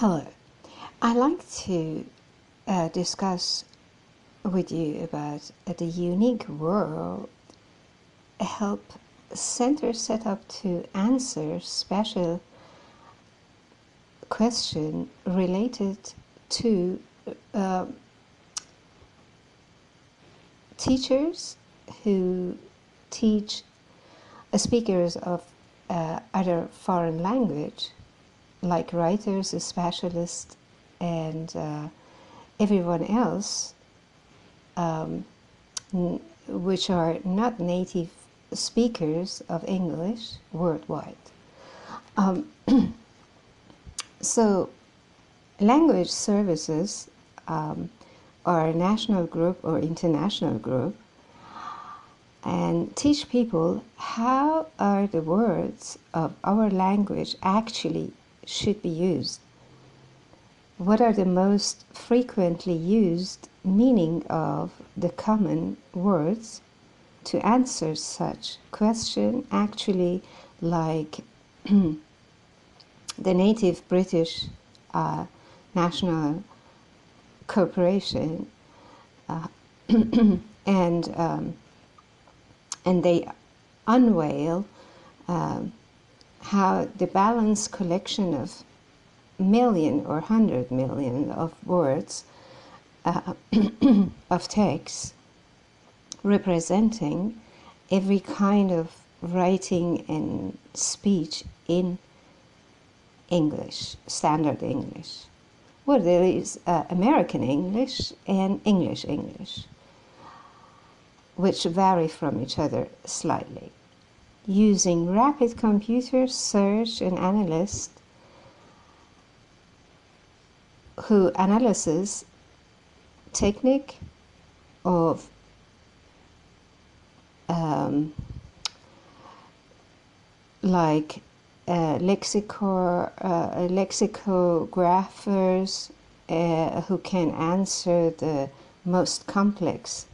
Hello. I'd like to uh, discuss with you about uh, the unique world help center set up to answer special question related to uh, teachers who teach speakers of uh, other foreign language like writers, specialists, and uh, everyone else, um, n- which are not native speakers of English worldwide. Um, so, language services um, are a national group or international group and teach people how are the words of our language actually should be used. What are the most frequently used meaning of the common words to answer such question actually like the native British uh, National Corporation uh, and um, and they unveil um, how the balanced collection of million or hundred million of words uh, of text representing every kind of writing and speech in English, standard English. Well, there is uh, American English and English English, which vary from each other slightly using rapid computer search and analyst who analyzes technique of um, like uh, lexico, uh, lexicographers uh, who can answer the most complex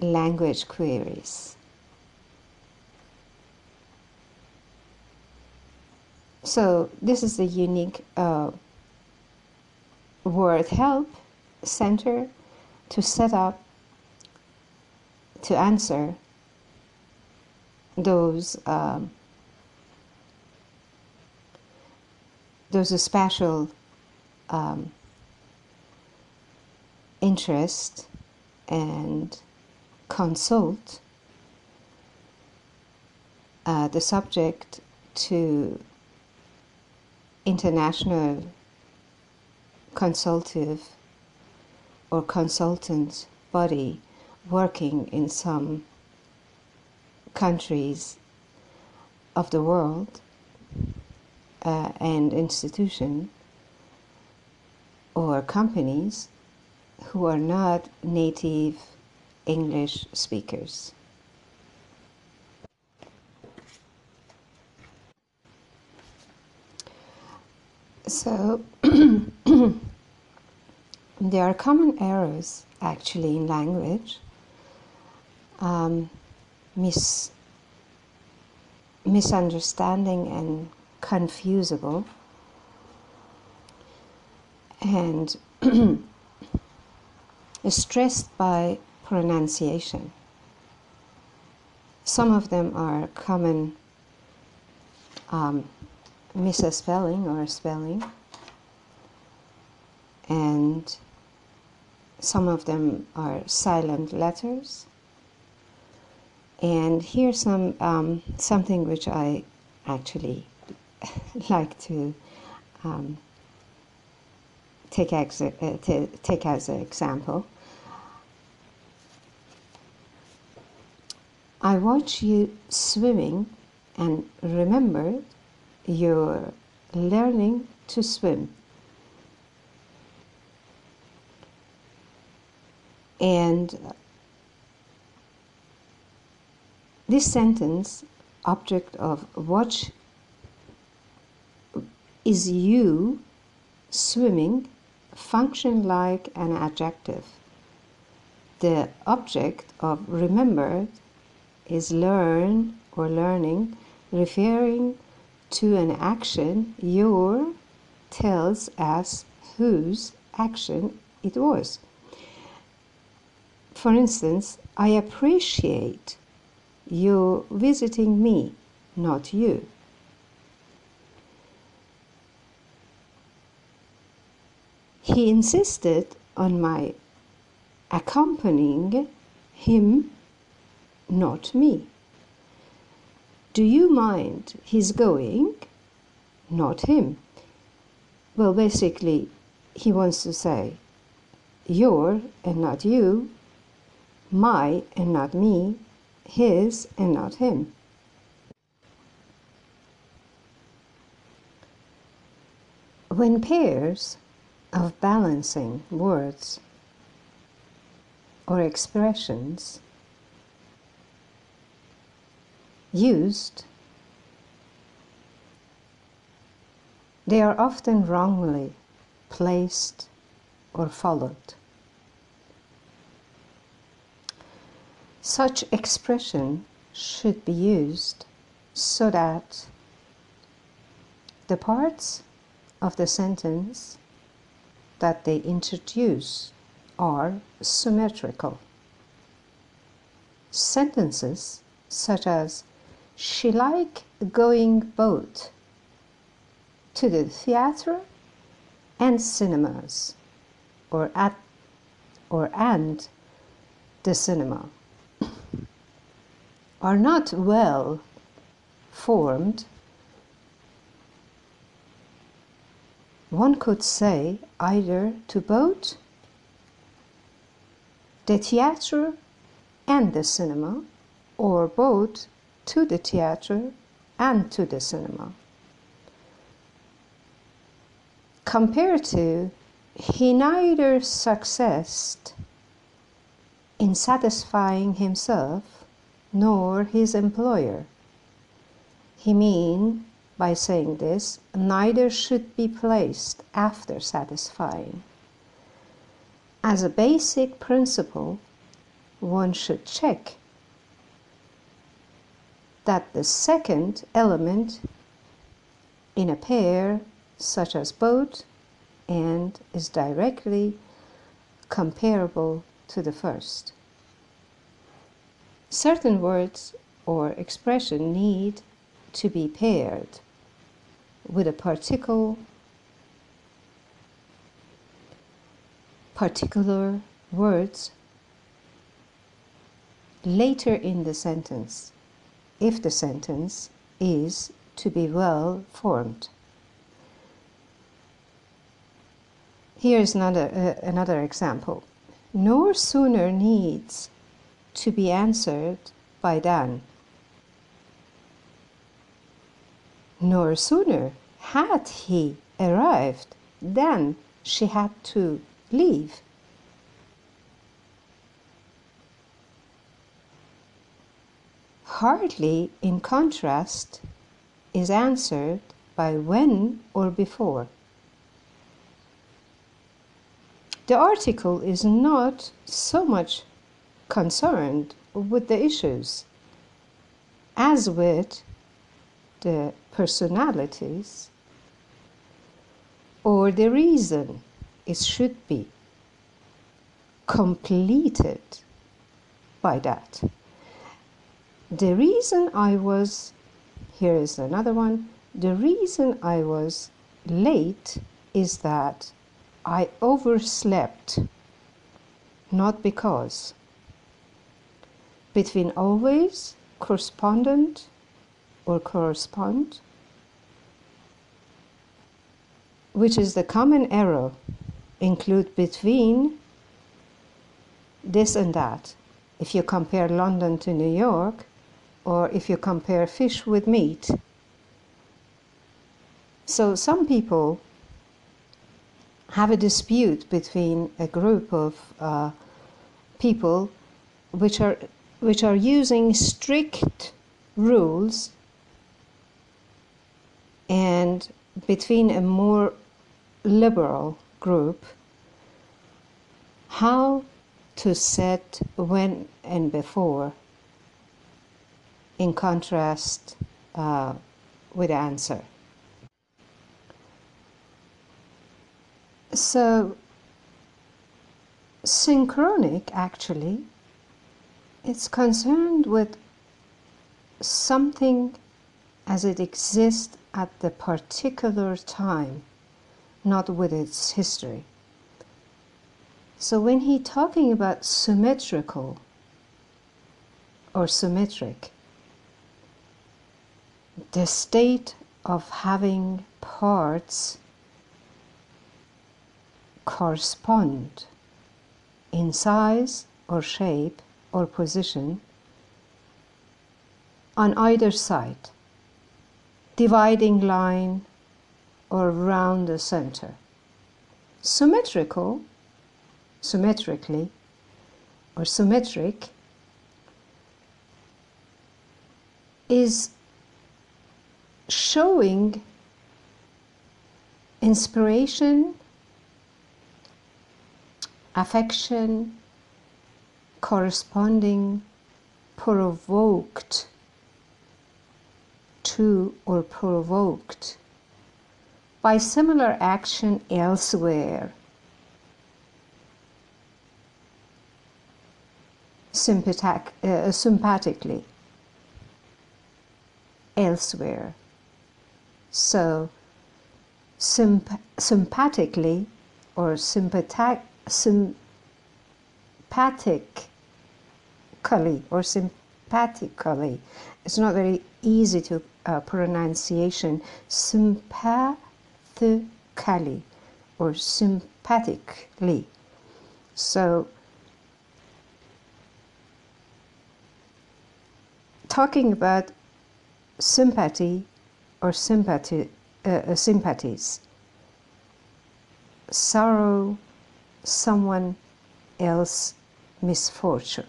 language queries. So this is a unique uh, word help center to set up to answer those um, those special um, interest and consult uh, the subject to international consultative or consultant body working in some countries of the world uh, and institution or companies who are not native English speakers. So, there are common errors actually in language, um, mis- misunderstanding and confusable, and stressed by pronunciation. Some of them are common um, misspelling or a spelling, and some of them are silent letters. And here's some um, something which I actually like to um, take, ex- uh, to take as an example. I watch you swimming and remember you're learning to swim. And this sentence, object of watch, is you swimming, function like an adjective. The object of remembered is learn or learning, referring to an action you're tells us whose action it was. For instance, I appreciate you visiting me, not you. He insisted on my accompanying him, not me. Do you mind his going? Not him. Well, basically, he wants to say, your and not you, my and not me, his and not him. When pairs of balancing words or expressions used, they are often wrongly placed or followed. Such expression should be used so that the parts of the sentence that they introduce are symmetrical. Sentences such as she like going both to the theater and cinemas or at or and the cinema. Are not well formed. One could say either to both the theatre and the cinema or both to the theatre and to the cinema compared to he neither succeeded in satisfying himself nor his employer. He mean by saying this, neither should be placed after satisfying. As a basic principle, one should check that the second element in a pair, such as both, and is directly comparable to the first. Certain words or expression need to be paired with a particle particular words later in the sentence if the sentence is to be well formed. Here is another, uh, another example. Nor sooner needs to be answered by Dan, nor sooner had he arrived than she had to leave. Hardly in contrast is answered by when or before. The article is not so much concerned with the issues as with the personalities or the reason it should be completed by that. The reason I was, here is another one, the reason I was late is that I overslept, not because. Between always, correspondent, or correspond, which is the common error, include between this and that. If you compare London to New York, or if you compare fish with meat. So some people have a dispute between a group of uh, people which are which are using strict rules and between a more liberal group how to set when and before in contrast uh, with answer. So, synchronic actually, it's concerned with something as it exists at the particular time, not with its history. So when he talking about symmetrical or symmetric, the state of having parts correspond in size or shape or position on either side, dividing line or round the center. Symmetrical, symmetrically, or symmetric is showing inspiration, affection, corresponding, provoked to or provoked by similar action elsewhere. Uh, sympathically elsewhere. So, symp- sympathically or sympathetic, sympathically or sympathically, it's not very easy to uh, pronunciation. Sympathically or sympathically. So, talking about sympathy or sympathy, uh, uh, sympathies. Sorrow someone else misfortune.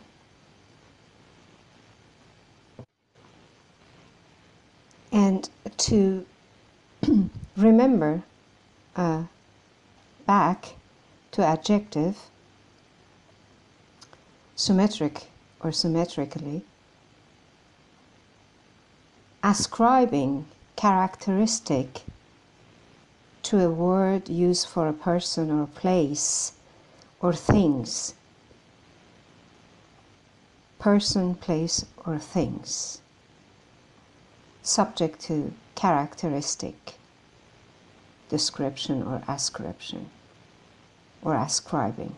And to remember uh, back to adjective, symmetric or symmetrically, ascribing characteristic to a word used for a person or place or things. Person, place, or things. Subject to characteristic, description, or ascription, or ascribing.